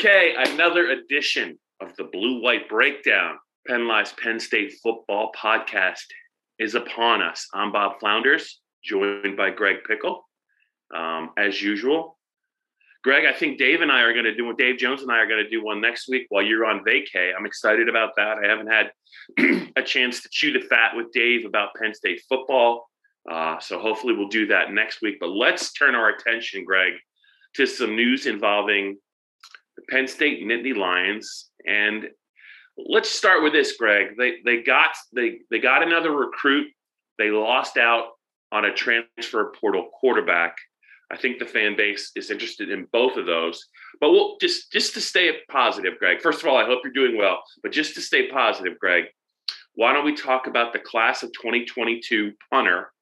Okay, another edition of the Blue White Breakdown, Penn Live's Penn State Football Podcast is upon us. I'm Bob Flounders, joined by Greg Pickel, um, as usual. Greg, I think Dave and I are going to do Dave Jones and I are going to do one next week while you're on vacay. I'm excited about that. I haven't had a chance to chew the fat with Dave about Penn State football. Uh, so hopefully we'll do that next week. But let's turn our attention, Greg, to some news involving the Penn State Nittany Lions. And let's start with this, Greg. They they got they they got another recruit. They lost out on a transfer portal quarterback. I think the fan base is interested in both of those. But we'll just just to stay positive, Greg. First of all, I hope you're doing well. But just to stay positive, Greg, why don't we talk about the class of 2022 punter?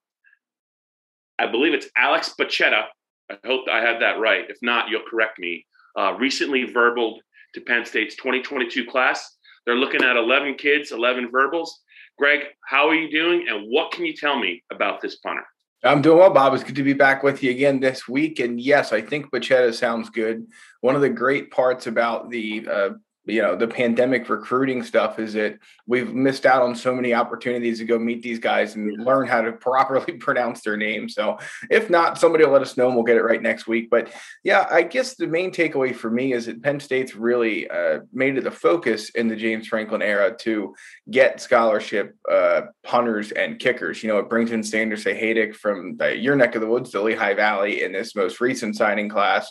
I believe it's Alex Bacchetta. I hope I have that right. If not, you'll correct me uh, recently verbaled to Penn State's 2022 class. They're looking at 11 kids, 11 verbals. Greg, how are you doing? And what can you tell me about this punter? I'm doing well, Bob. It's good to be back with you again this week. And yes, I think Bacchetta sounds good. One of the great parts about the uh, you know the pandemic recruiting stuff is that we've missed out on so many opportunities to go meet these guys and learn how to properly pronounce their names so if not somebody will let us know and we'll get it right next week. But yeah i guess the main takeaway for me is that penn state's really uh, made it a focus in the james franklin era to get scholarship uh, punters and kickers. You know it brings in Sanders Sahaydak from the, your neck of the woods the lehigh valley in this most recent signing class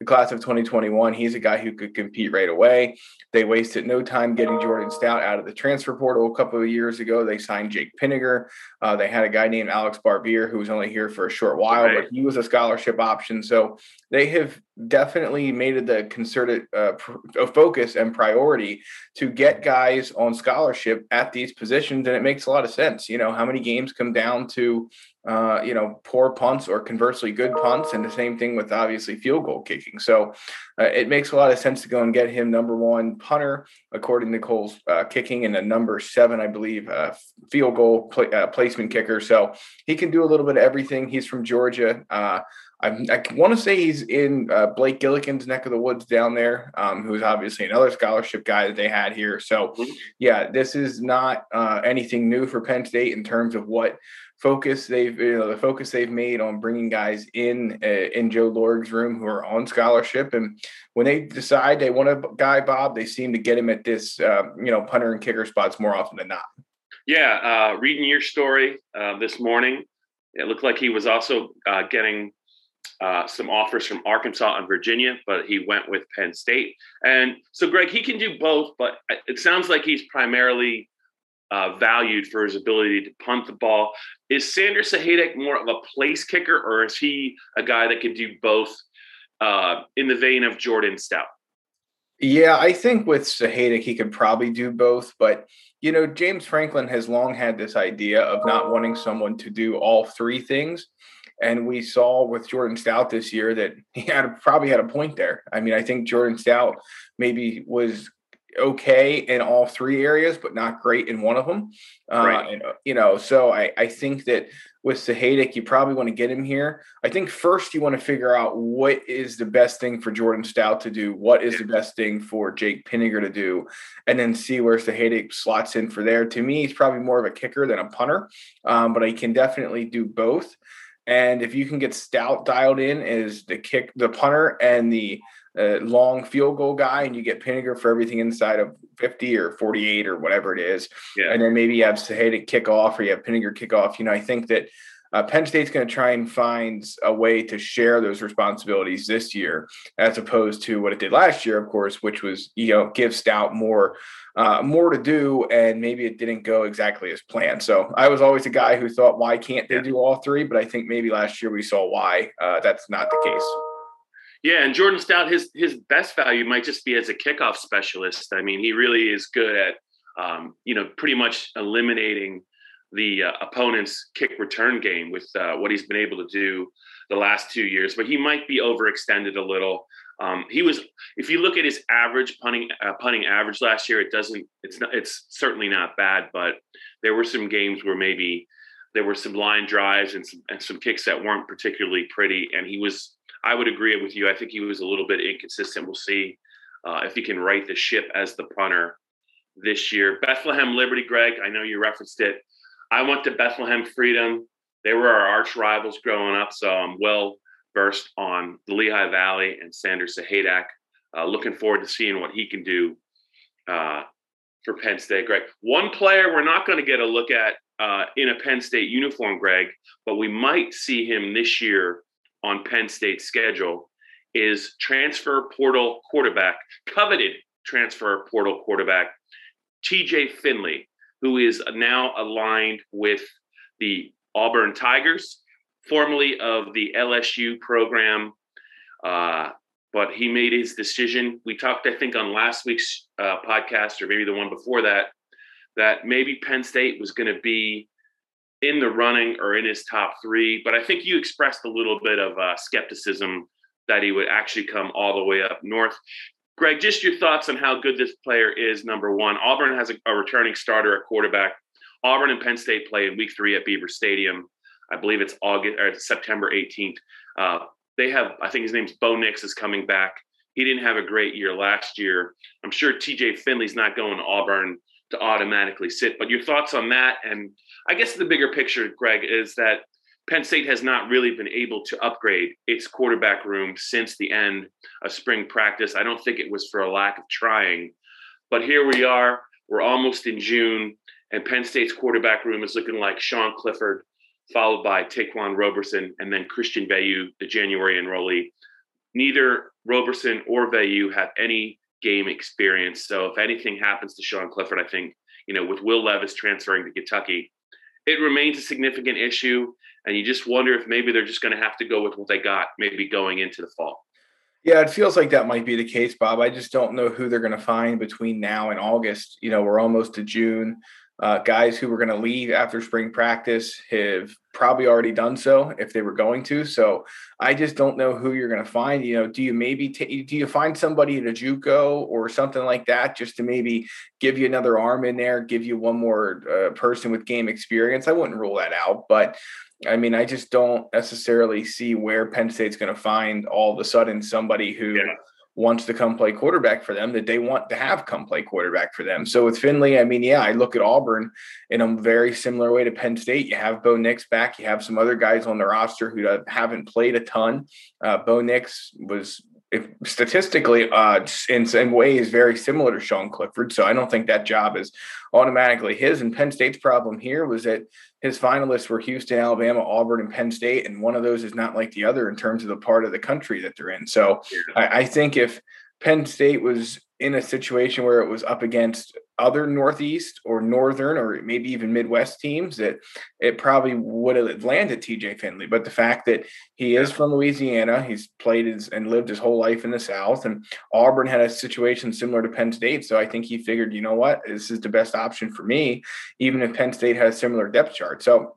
the class of 2021. He's a guy who could compete right away. They wasted no time getting Jordan Stout out of the transfer portal a couple of years ago. They signed Jake Pinegar. Uh, they had a guy named Alex Barbir who was only here for a short while, right. but he was a scholarship option. So they have definitely made it the concerted uh, pr- focus and priority to get guys on scholarship at these positions, and it makes a lot of sense. You know, how many games come down to uh, you know, poor punts or conversely good punts, and the same thing with obviously field goal kicking. So uh, it makes a lot of sense to go and get him number one punter, according to Kohl's uh, kicking, and a number seven, I believe, uh, field goal pl- uh, placement kicker. So he can do a little bit of everything. He's from Georgia. I, I want to say he's in uh, Blake Gillikin's neck of the woods down there, um, who's obviously another scholarship guy that they had here. So, mm-hmm. yeah, this is not uh, anything new for Penn State in terms of what focus they've you know the focus they've made on bringing guys in uh, in Joe Lorig's room who are on scholarship and when they decide they want a guy Bob they seem to get him at this uh, you know punter and kicker spots more often than not. Yeah, uh, reading your story uh, this morning, it looked like he was also uh, getting uh, some offers from Arkansas and Virginia, but he went with Penn State. And so, Greg, he can do both, but it sounds like he's primarily uh, valued for his ability to punt the ball. Is Sanders Sahaydak more of a place kicker, or is he a guy that can do both uh, in the vein of Jordan Stout? Yeah, I think with Sahaydak, he could probably do both. But, you know, James Franklin has long had this idea of not wanting someone to do all three things. And we saw with Jordan Stout this year that he had probably had a point there. I mean, I think Jordan Stout maybe was okay in all three areas, but not great in one of them. Uh, right. And, uh, you know, so I, I think that with Sahaydak, you probably want to get him here. I think first you want to figure out what is the best thing for Jordan Stout to do, what is the best thing for Jake Pinegar to do, and then see where Sahaydak slots in for there. To me, he's probably more of a kicker than a punter, um, but I can definitely do both. And if you can get Stout dialed in as the kick, the punter, and the a long field goal guy and you get Pinegar for everything inside of 50 or 48 or whatever it is. Yeah. And then maybe you have Sahaydak kick off or you have Pinegar kick off. You know, I think that uh, Penn State's going to try and find a way to share those responsibilities this year, as opposed to what it did last year, of course, which was you know give Stout more uh, more to do, and maybe it didn't go exactly as planned. So I was always a guy who thought, why can't they do all three? But I think maybe last year we saw why uh, that's not the case. Yeah, and Jordan Stout, his his best value might just be as a kickoff specialist. I mean, he really is good at um, you know pretty much eliminating the uh, opponent's kick return game with uh, what he's been able to do the last two years. But he might be overextended a little. Um, he was, if you look at his average punting uh, punting average last year, it doesn't. It's not. It's certainly not bad. But there were some games where maybe there were some line drives and some, and some kicks that weren't particularly pretty, and he was I would agree with you. I think he was a little bit inconsistent. We'll see uh, if he can right the ship as the punter this year. Bethlehem Liberty, Greg, I know you referenced it. I went to Bethlehem Freedom. They were our arch rivals growing up, so I'm well versed on the Lehigh Valley and Sanders Sahaydak. Uh, looking forward to seeing what he can do uh, for Penn State, Greg. One player we're not going to get a look at uh, in a Penn State uniform, Greg, but we might see him this year on Penn State's schedule is transfer portal quarterback, coveted transfer portal quarterback, TJ Finley, who is now aligned with the Auburn Tigers, formerly of the LSU program. Uh, but he made his decision. We talked, I think, on last week's uh, podcast, or maybe the one before that, that maybe Penn State was going to be in the running or in his top three. But I think you expressed a little bit of uh, skepticism that he would actually come all the way up north. Greg, just your thoughts on how good this player is. Number one, Auburn has a, a returning starter at quarterback. Auburn and Penn State play in Week Three at Beaver Stadium. I believe it's August or September 18th. Uh, they have, I think his name's Bo Nix is coming back. He didn't have a great year last year. I'm sure TJ Finley's not going to Auburn to automatically sit. But your thoughts on that? And I guess the bigger picture, Greg, is that Penn State has not really been able to upgrade its quarterback room since the end of spring practice. I don't think it was for a lack of trying, but here we are. We're almost in June, and Penn State's quarterback room is looking like Sean Clifford, followed by Ta'Quan Roberson, and then Christian Veilleux, the January enrollee. Neither Roberson or Veilleux have any game experience. So if anything happens to Sean Clifford, I think, you know, with Will Levis transferring to Kentucky, it remains a significant issue. And you just wonder if maybe they're just going to have to go with what they got, maybe going into the fall. Yeah, it feels like that might be the case, Bob. I just don't know who they're going to find between now and August. You know, we're almost to June. Uh, guys who were going to leave after spring practice have probably already done so if they were going to. So I just don't know who you're going to find. You know, do you maybe t- do you find somebody at a JUCO or something like that just to maybe give you another arm in there, give you one more uh, person with game experience? I wouldn't rule that out, but I mean, I just don't necessarily see where Penn State's going to find all of a sudden somebody who. Yeah wants to come play quarterback for them that they want to have come play quarterback for them. So with Finley, I mean, yeah, I look at Auburn in a very similar way to Penn State. You have Bo Nix back. You have some other guys on the roster who haven't played a ton. Uh, Bo Nix was statistically uh, in some ways very similar to Sean Clifford. So I don't think that job is automatically his. And Penn State's problem here was that his finalists were Houston, Alabama, Auburn, and Penn State, and one of those is not like the other in terms of the part of the country that they're in. So I, I think if Penn State was in a situation where it was up against other Northeast or Northern or maybe even Midwest teams, that it probably would have landed TJ Finley. But the fact that he is from Louisiana, he's played his, and lived his whole life in the South, and Auburn had a situation similar to Penn State. So I think he figured, you know what, this is the best option for me, even if Penn State has a similar depth chart. So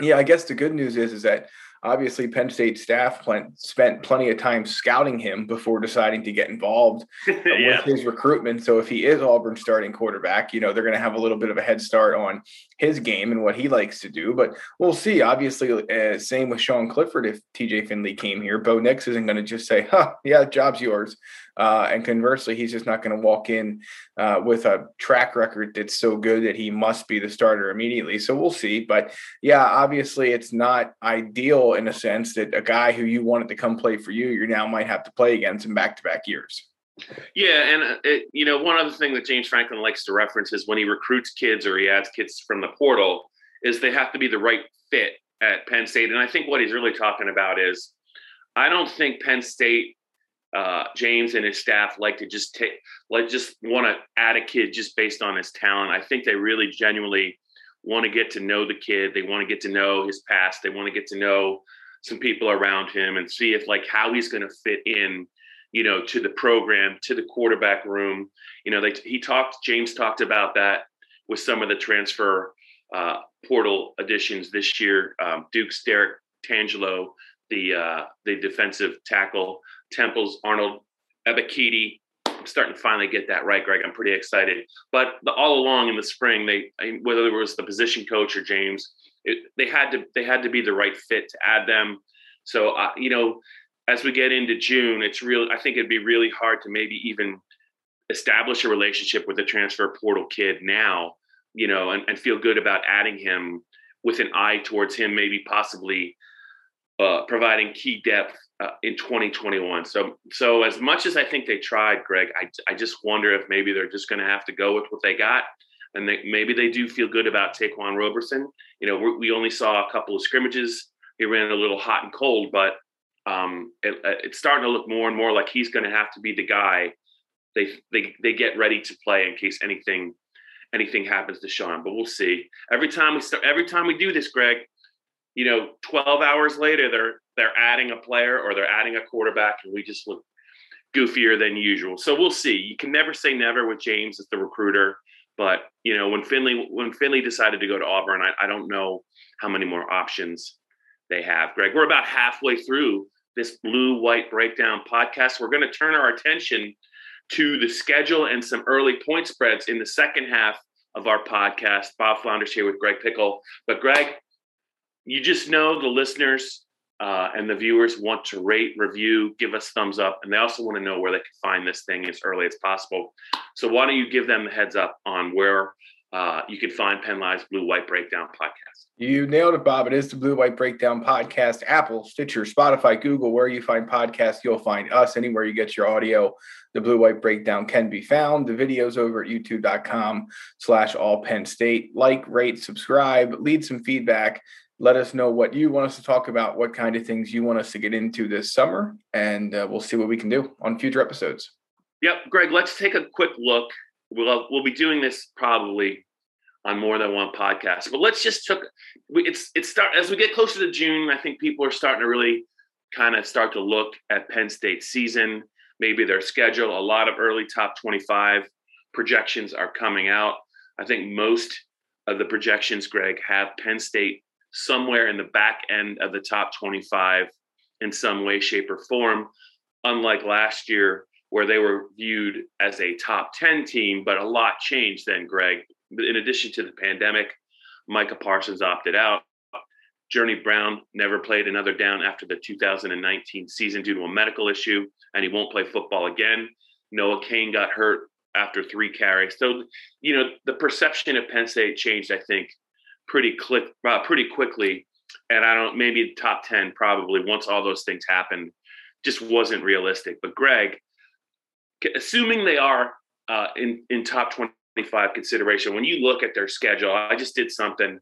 yeah, I guess the good news is is that obviously Penn State staff spent plenty of time scouting him before deciding to get involved uh, yeah. with his recruitment. So if he is Auburn's starting quarterback, you know they're going to have a little bit of a head start on his game and what he likes to do. But we'll see. Obviously, uh, same with Sean Clifford. If TJ Finley came here, Bo Nix isn't going to just say, "Huh, yeah, job's yours." Uh, and conversely, he's just not going to walk in uh, with a track record that's so good that he must be the starter immediately. So we'll see. But yeah, obviously, it's not ideal in a sense that a guy who you wanted to come play for you, you now might have to play against in back to back years. Yeah, and uh, it, you know, one other thing that James Franklin likes to reference is when he recruits kids or he adds kids from the portal, is they have to be the right fit at Penn State. And I think what he's really talking about is, I don't think Penn State uh, James and his staff like to just take, like, just want to add a kid just based on his talent. I think they really genuinely want to get to know the kid. They want to get to know his past. They want to get to know some people around him and see if like how he's going to fit in, you know, to the program, to the quarterback room. You know, they he talked. James talked about that with some of the transfer uh, portal additions this year. Um, Duke's Derrick Tangelo, the uh, the defensive tackle Temples, Arnold, Ebiketie. I'm starting to finally get that right, Greg. I'm pretty excited. But the, all along in the spring, they whether it was the position coach or James, it, they had to they had to be the right fit to add them. So uh, you know, as we get into June, it's real. I think it'd be really hard to maybe even establish a relationship with a transfer portal kid now, you know, and, and feel good about adding him with an eye towards him maybe possibly uh, providing key depth uh, in 2021. So, so as much as I think they tried, Greg, I, I just wonder if maybe they're just going to have to go with what they got, and they, maybe they do feel good about Ta'Quan Roberson. You know, we only saw a couple of scrimmages. He ran a little hot and cold, but um, it, uh, it's starting to look more and more like he's going to have to be the guy they they they get ready to play in case anything anything happens to Sean. But we'll see. Every time we start, every time we do this, Greg, you know, 12 hours later, they're they're adding a player or they're adding a quarterback, and we just look goofier than usual. So we'll see. You can never say never with James as the recruiter. But you know, when Finley when Finley decided to go to Auburn, I, I don't know how many more options they have. Greg, we're about halfway through this blue white breakdown podcast. We're going to turn our attention to the schedule and some early point spreads in the second half of our podcast. Bob Flounders here with Greg Pickel. But Greg, you just know the listeners uh, and the viewers want to rate, review, give us thumbs up, and they also want to know where they can find this thing as early as possible. So why don't you give them the heads up on where uh, you can find Penn Live's Blue White Breakdown podcast? You nailed it, Bob. It is the Blue White Breakdown podcast. Apple, Stitcher, Spotify, Google, where you find podcasts, you'll find us. Anywhere you get your audio, the Blue White Breakdown can be found. The videos over at youtube.com slash all Penn State. Like, rate, subscribe, lead some feedback. Let us know what you want us to talk about, what kind of things you want us to get into this summer, and uh, we'll see what we can do on future episodes. Yep, Greg, let's take a quick look. We'll, we'll be doing this probably on more than one podcast. But let's just took it's it's start as we get closer to June. I think people are starting to really kind of start to look at Penn State season, maybe their schedule. A lot of early top twenty-five projections are coming out. I think most of the projections, Greg, have Penn State somewhere in the back end of the top twenty-five in some way, shape, or form. Unlike last year, where they were viewed as a top 10 team, but a lot changed then, Greg, in addition to the pandemic, Micah Parsons opted out. Journey Brown never played another down after the 2019 season due to a medical issue, and he won't play football again. Noah Cain got hurt after three carries. So, you know, the perception of Penn State changed, I think, pretty click, uh, pretty quickly. And I don't, maybe top 10 probably once all those things happened, just wasn't realistic. But Greg, assuming they are uh, in, in top 25 consideration. When you look at their schedule, I just did something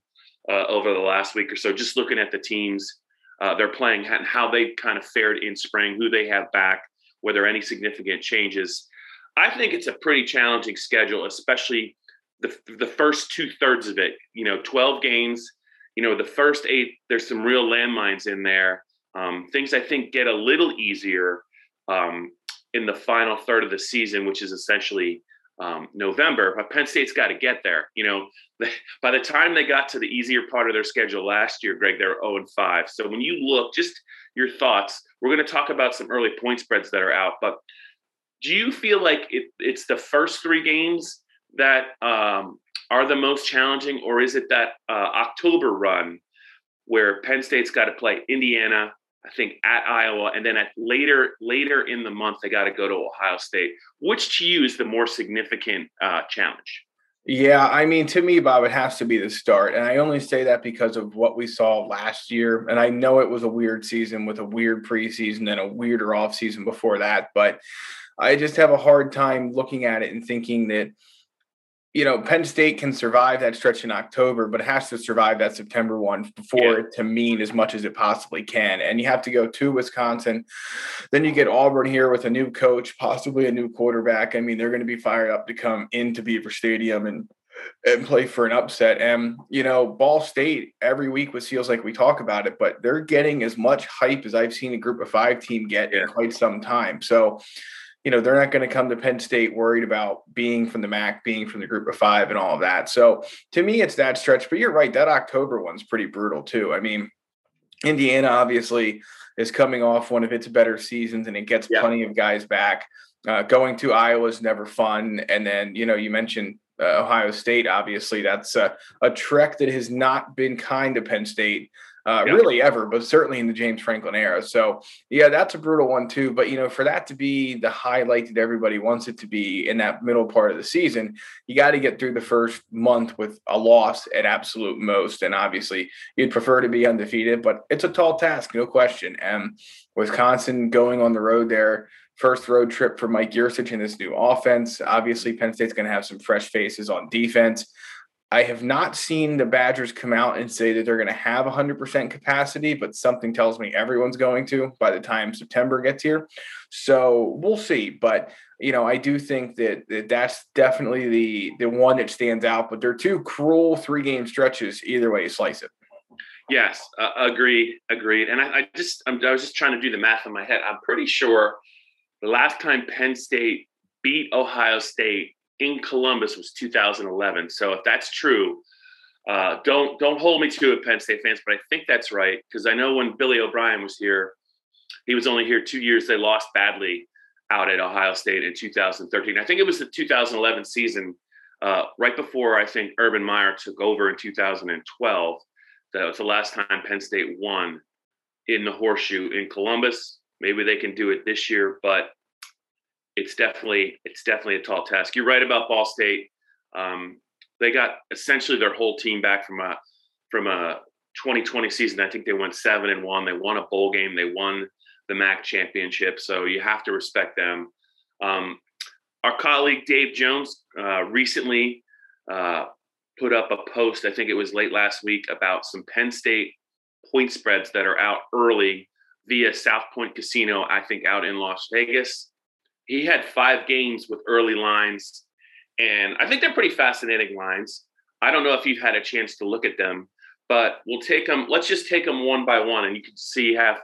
uh, over the last week or so, just looking at the teams uh, they're playing and how they kind of fared in spring, who they have back, whether any significant changes. I think it's a pretty challenging schedule, especially the the first two thirds of it. You know, 12 games. You know, the first eight, there's some real landmines in there. Um, things I think get a little easier um, in the final third of the season, which is essentially um, November, but Penn State's got to get there. You know, by the time they got to the easier part of their schedule last year, Greg, they were 0 and 5. So when you look, just your thoughts, we're going to talk about some early point spreads that are out, but do you feel like it, it's the first three games that um, are the most challenging, or is it that uh, October run where Penn State's got to play Indiana, I think at Iowa, and then at later later in the month they got to go to Ohio State. Which to you is the more significant uh, challenge? Yeah, I mean, to me, Bob, it has to be the start, and I only say that because of what we saw last year. And I know it was a weird season with a weird preseason and a weirder off season before that, but I just have a hard time looking at it and thinking that you know, Penn State can survive that stretch in October, but it has to survive that September one before yeah. to mean as much as it possibly can. And you have to go to Wisconsin. Then you get Auburn here with a new coach, possibly a new quarterback. I mean, they're going to be fired up to come into Beaver Stadium and and play for an upset. And you know, Ball State every week was feels like we talk about it, but they're getting as much hype as I've seen a group of five team get yeah. in quite some time. So you know, they're not going to come to Penn State worried about being from the MAC, being from the group of five, and all of that. So to me, it's that stretch. But you're right, that October one's pretty brutal too. I mean, Indiana obviously is coming off one of its better seasons, and it gets yeah. plenty of guys back. Uh, going to Iowa is never fun, and then you know you mentioned uh, Ohio State. Obviously, that's a, a trek that has not been kind to Penn State uh, yep. really ever, but certainly in the James Franklin era. So yeah, that's a brutal one too. But you know, for that to be the highlight that everybody wants it to be in that middle part of the season, you got to get through the first month with a loss at absolute most. And obviously, you'd prefer to be undefeated, but it's a tall task, no question. And Wisconsin going on the road there. First road trip for Mike Yurcich in this new offense. Obviously, Penn State's going to have some fresh faces on defense. I have not seen the Badgers come out and say that they're going to have 100% capacity, but something tells me everyone's going to by the time September gets here. So we'll see. But you know, I do think that, that that's definitely the the one that stands out. But they're two cruel three game stretches either way you slice it. Yes, uh, agreed, agreed. And I, I just I'm, I was just trying to do the math in my head. I'm pretty sure the last time Penn State beat Ohio State in Columbus was 2011. So if that's true, uh, don't don't hold me to it, Penn State fans, but I think that's right because I know when Billy O'Brien was here, he was only here two years. They lost badly out at Ohio State in 2013. I think it was the 2011 season, uh, right before I think Urban Meyer took over in 2012. That was the last time Penn State won in the horseshoe in Columbus. Maybe they can do it this year, but it's definitely it's definitely a tall task. You're right about Ball State. Um, they got essentially their whole team back from a from a 2020 season. I think they went seven and one. They won a bowl game. They won the MAC championship. So you have to respect them. Um, our colleague Dave Jones uh, recently uh, put up a post. I think it was late last week about some Penn State point spreads that are out early via South Point Casino. I think out in Las Vegas he had five games with early lines, and I think they're pretty fascinating lines. I don't know if you've had a chance to look at them, but we'll take them. Let's just take them one by one, and you can see half.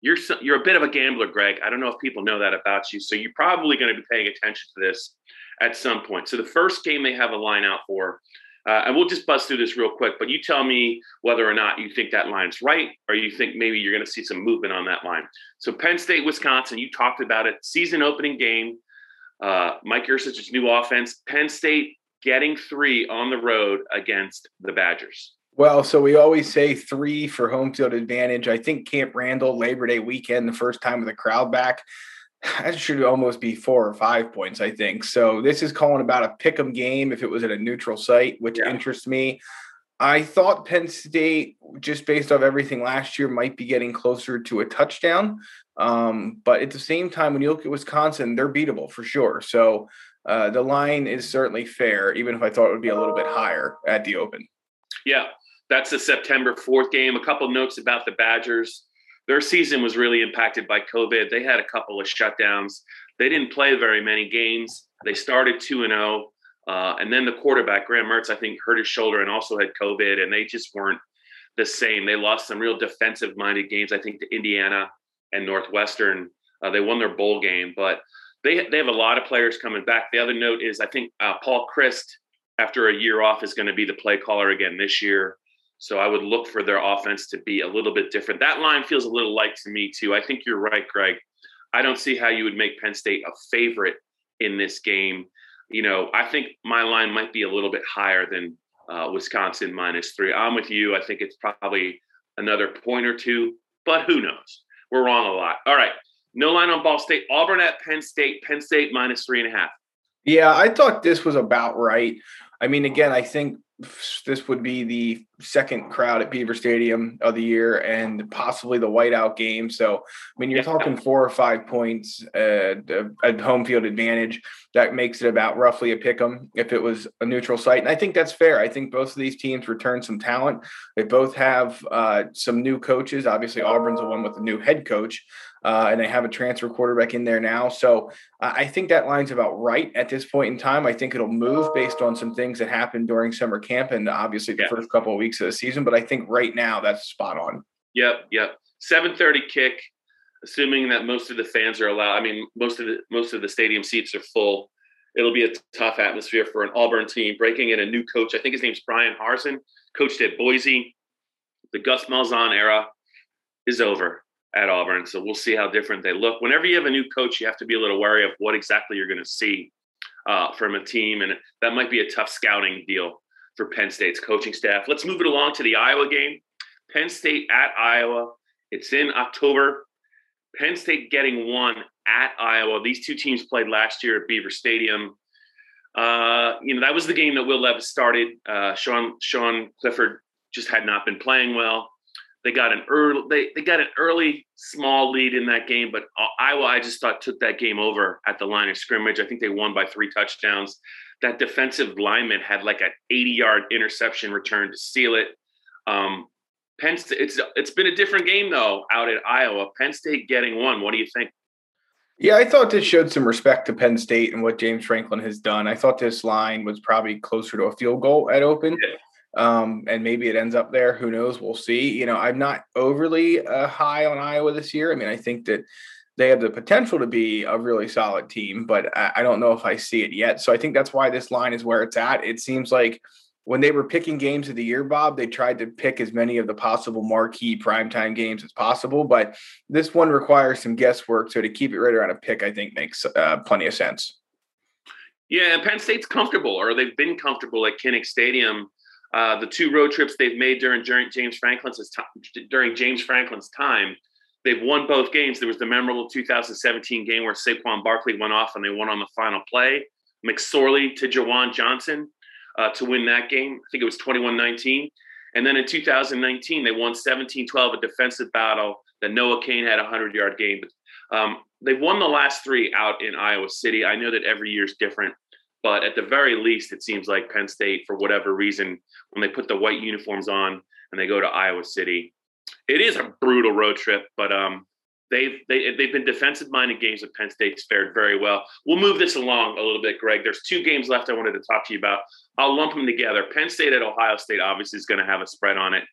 You're you're a bit of a gambler, Greg. I don't know if people know that about you, so you're probably going to be paying attention to this at some point. So the first game they have a line out for uh, and we'll just buzz through this real quick, but you tell me whether or not you think that line's right or you think maybe you're going to see some movement on that line. So, Penn State, Wisconsin, you talked about it. Season opening game, uh, Mike Yurcich's new offense. Penn State getting three on the road against the Badgers. Well, so we always say three for home field advantage. I think Camp Randall, Labor Day weekend, the first time with the crowd back that should almost be four or five points, I think. So this is calling about a pick 'em game if it was at a neutral site, which yeah. interests me. I thought Penn State, just based off everything last year, might be getting closer to a touchdown. Um, but at the same time, when you look at Wisconsin, they're beatable for sure. So uh, the line is certainly fair, even if I thought it would be a little bit higher at the open. Yeah, that's the September 4th game. A couple notes about the Badgers their season was really impacted by COVID. They had a couple of shutdowns. They didn't play very many games. They started 2 and 0. Uh, and then the quarterback, Graham Mertz, I think hurt his shoulder and also had COVID, and they just weren't the same. They lost some real defensive minded games, I think, to Indiana and Northwestern. Uh, they won their bowl game, but they, they have a lot of players coming back. The other note is I think uh, Paul Chryst, after a year off, is going to be the play caller again this year. So I would look for their offense to be a little bit different. That line feels a little light to me too. I think you're right, Greg. I don't see how you would make Penn State a favorite in this game. You know, I think my line might be a little bit higher than uh, Wisconsin minus three. I'm with you. I think it's probably another point or two, but who knows? We're wrong a lot. All right. No line on Ball State. Auburn at Penn State. Penn State minus three and a half. Yeah, I thought this was about right. I mean, again, I think this would be the second crowd at Beaver Stadium of the year and possibly the whiteout game. So, I mean, you're yeah. talking four or five points uh, at home field advantage. That makes it about roughly a pick 'em if it was a neutral site. And I think that's fair. I think both of these teams return some talent. They both have uh, some new coaches. Obviously, Auburn's the one with the new head coach uh, and they have a transfer quarterback in there now. So uh, I think that line's about right at this point in time. I think it'll move based on some things that happened during summer camp and obviously the yeah. first couple of weeks of the season. But I think right now that's spot on. Yep, yep. Seven thirty kick. Assuming that most of the fans are allowed. I mean, most of the most of the stadium seats are full. It'll be a tough atmosphere for an Auburn team breaking in a new coach. I think his name's Bryan Harsin, coached at Boise. The Gus Malzahn era is over at Auburn. So we'll see how different they look. Whenever you have a new coach, you have to be a little wary of what exactly you're going to see. uh, from a team, and that might be a tough scouting deal for Penn State's coaching staff. Let's move it along to the Iowa game. Penn State at Iowa. It's in October. Penn State getting one at Iowa. These two teams played last year at Beaver Stadium. Uh, you know that was the game that Will Levis started. Uh, Sean Sean Clifford just had not been playing well. They got an early they, they got an early small lead in that game, but uh, Iowa I just thought took that game over at the line of scrimmage. I think they won by three touchdowns. That defensive lineman had like an 80 yard interception return to seal it. Um, Penn State, it's it's been a different game though out at Iowa. Penn State getting one. What do you think? Yeah, I thought this showed some respect to Penn State and what James Franklin has done. I thought this line was probably closer to a field goal at open. Yeah. Um, and maybe it ends up there. Who knows? We'll see. You know, I'm not overly uh, high on Iowa this year. I mean, I think that they have the potential to be a really solid team, but I, I don't know if I see it yet. So I think that's why this line is where it's at. It seems like when they were picking games of the year, Bob, they tried to pick as many of the possible marquee primetime games as possible. But this one requires some guesswork. So to keep it right around a pick, I think makes uh, plenty of sense. Yeah, and Penn State's comfortable, or they've been comfortable at Kinnick Stadium. Uh, the two road trips they've made during, during James Franklin's time, during James Franklin's time, they've won both games. There was the memorable 2017 game where Saquon Barkley went off and they won on the final play. McSorley to Juwan Johnson uh, to win that game. I think it was 21 19. And then in 2019, they won 17 12, a defensive battle that Noah Cain had a 100 yard game. But um, they won the last three out in Iowa City. I know that every year is different, but at the very least, it seems like Penn State, for whatever reason, when they put the white uniforms on and they go to Iowa City, it is a brutal road trip, but um, they've they, they've been defensive minded games of Penn State's fared very well. We'll move this along a little bit, Greg. There's two games left I wanted to talk to you about. I'll lump them together. Penn State at Ohio State obviously is going to have a spread on it.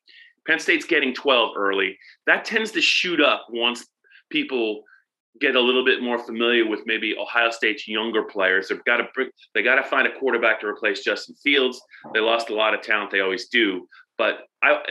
Penn State's getting 12 early. That tends to shoot up once people get a little bit more familiar with maybe Ohio State's younger players. They've got to they got to find a quarterback to replace Justin Fields. They lost a lot of talent. They always do. But I,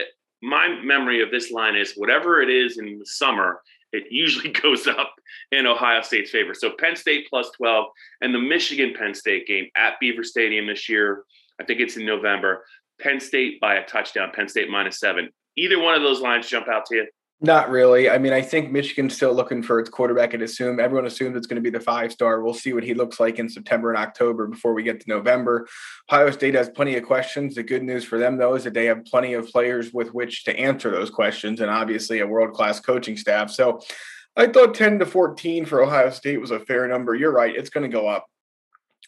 my memory of this line is whatever it is in the summer, it usually goes up in Ohio State's favor. So Penn State plus 12 and the Michigan Penn State game at Beaver Stadium this year. I think it's in November. Penn State by a touchdown, Penn State minus seven. Either one of those lines jump out to you? Not really. I mean, I think Michigan's still looking for its quarterback and assume everyone assumes it's going to be the five star. We'll see what he looks like in September and October before we get to November. Ohio State has plenty of questions. The good news for them, though, is that they have plenty of players with which to answer those questions and obviously a world class coaching staff. So I thought 10 to 14 for Ohio State was a fair number. You're right. It's going to go up.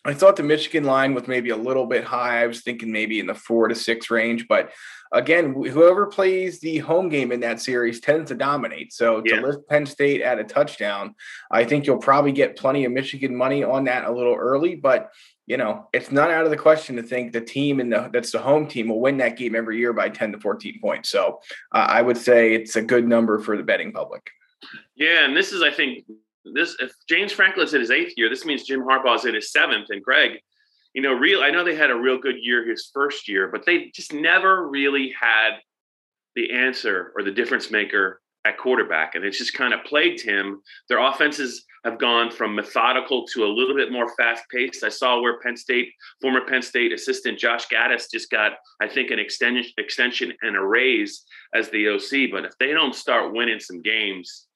I thought the Michigan line was maybe a little bit high. I was thinking maybe in the four to six range, but again, whoever plays the home game in that series tends to dominate. So to yeah. lift Penn State at a touchdown, I think you'll probably get plenty of Michigan money on that a little early, but you know, it's not out of the question to think the team in the that's the home team will win that game every year by 10 to 14 points. So uh, I would say it's a good number for the betting public. Yeah, and this is, I think, this if James Franklin's in his eighth year, this means Jim Harbaugh's in his seventh. And Greg, you know, real I know they had a real good year his first year, but they just never really had the answer or the difference maker at quarterback. And it's just kind of plagued him. Their offenses have gone from methodical to a little bit more fast paced. I saw where Penn State, former Penn State assistant Josh Gattis just got, I think, an extension extension and a raise as the OC. But if they don't start winning some games,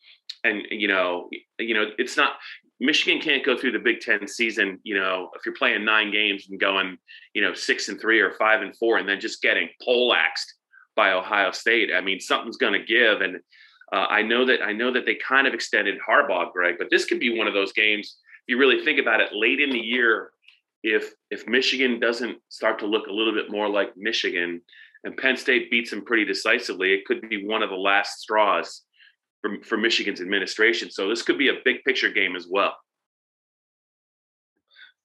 and you know, you know, it's not Michigan can't go through the Big Ten season, you know, if you're playing nine games and going, you know, six and three or five and four, and then just getting poleaxed by Ohio State. I mean, something's going to give, and uh, I know that I know that they kind of extended Harbaugh, Greg, but this could be one of those games. If you really think about it, late in the year, if if Michigan doesn't start to look a little bit more like Michigan, and Penn State beats them pretty decisively, it could be one of the last straws for, for Michigan's administration. So this could be a big picture game as well.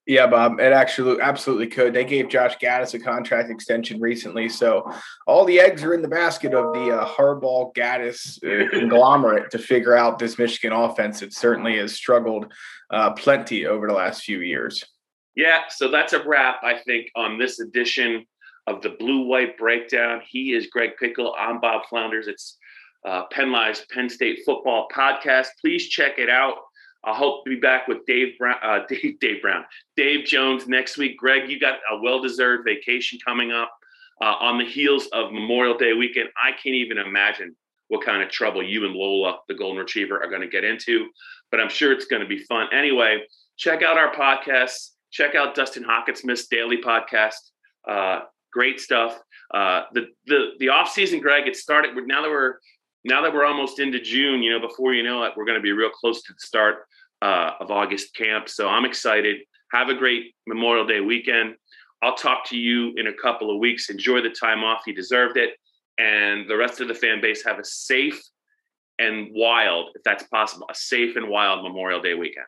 Yeah, Bob, it actually absolutely could. They gave Josh Gattis a contract extension recently, so all the eggs are in the basket of the uh, Harbaugh Gattis uh, conglomerate to figure out this Michigan offense. It certainly has struggled uh, plenty over the last few years. Yeah, so that's a wrap, I think, on this edition of the Blue White Breakdown. He is Greg Pickel. I'm Bob Flounders. It's uh, Penn Live's Penn State Football Podcast. Please check it out I hope to be back with Dave Brown, uh, Dave, Dave Brown, Dave Jones next week. Greg, you got a well-deserved vacation coming up uh, on the heels of Memorial Day weekend. I can't even imagine what kind of trouble you and Lola, the golden retriever, are going to get into, but I'm sure it's going to be fun. Anyway, check out our podcasts. Check out Dustin Hockensmith's daily podcast. Uh, great stuff. Uh, the the the off season, Greg. It started now that we're now that we're almost into June. You know, before you know it, we're going to be real close to the start uh, of August camp. So I'm excited. Have a great Memorial Day weekend. I'll talk to you in a couple of weeks. Enjoy the time off. You deserved it. And the rest of the fan base have a safe and wild, if that's possible, a safe and wild Memorial Day weekend.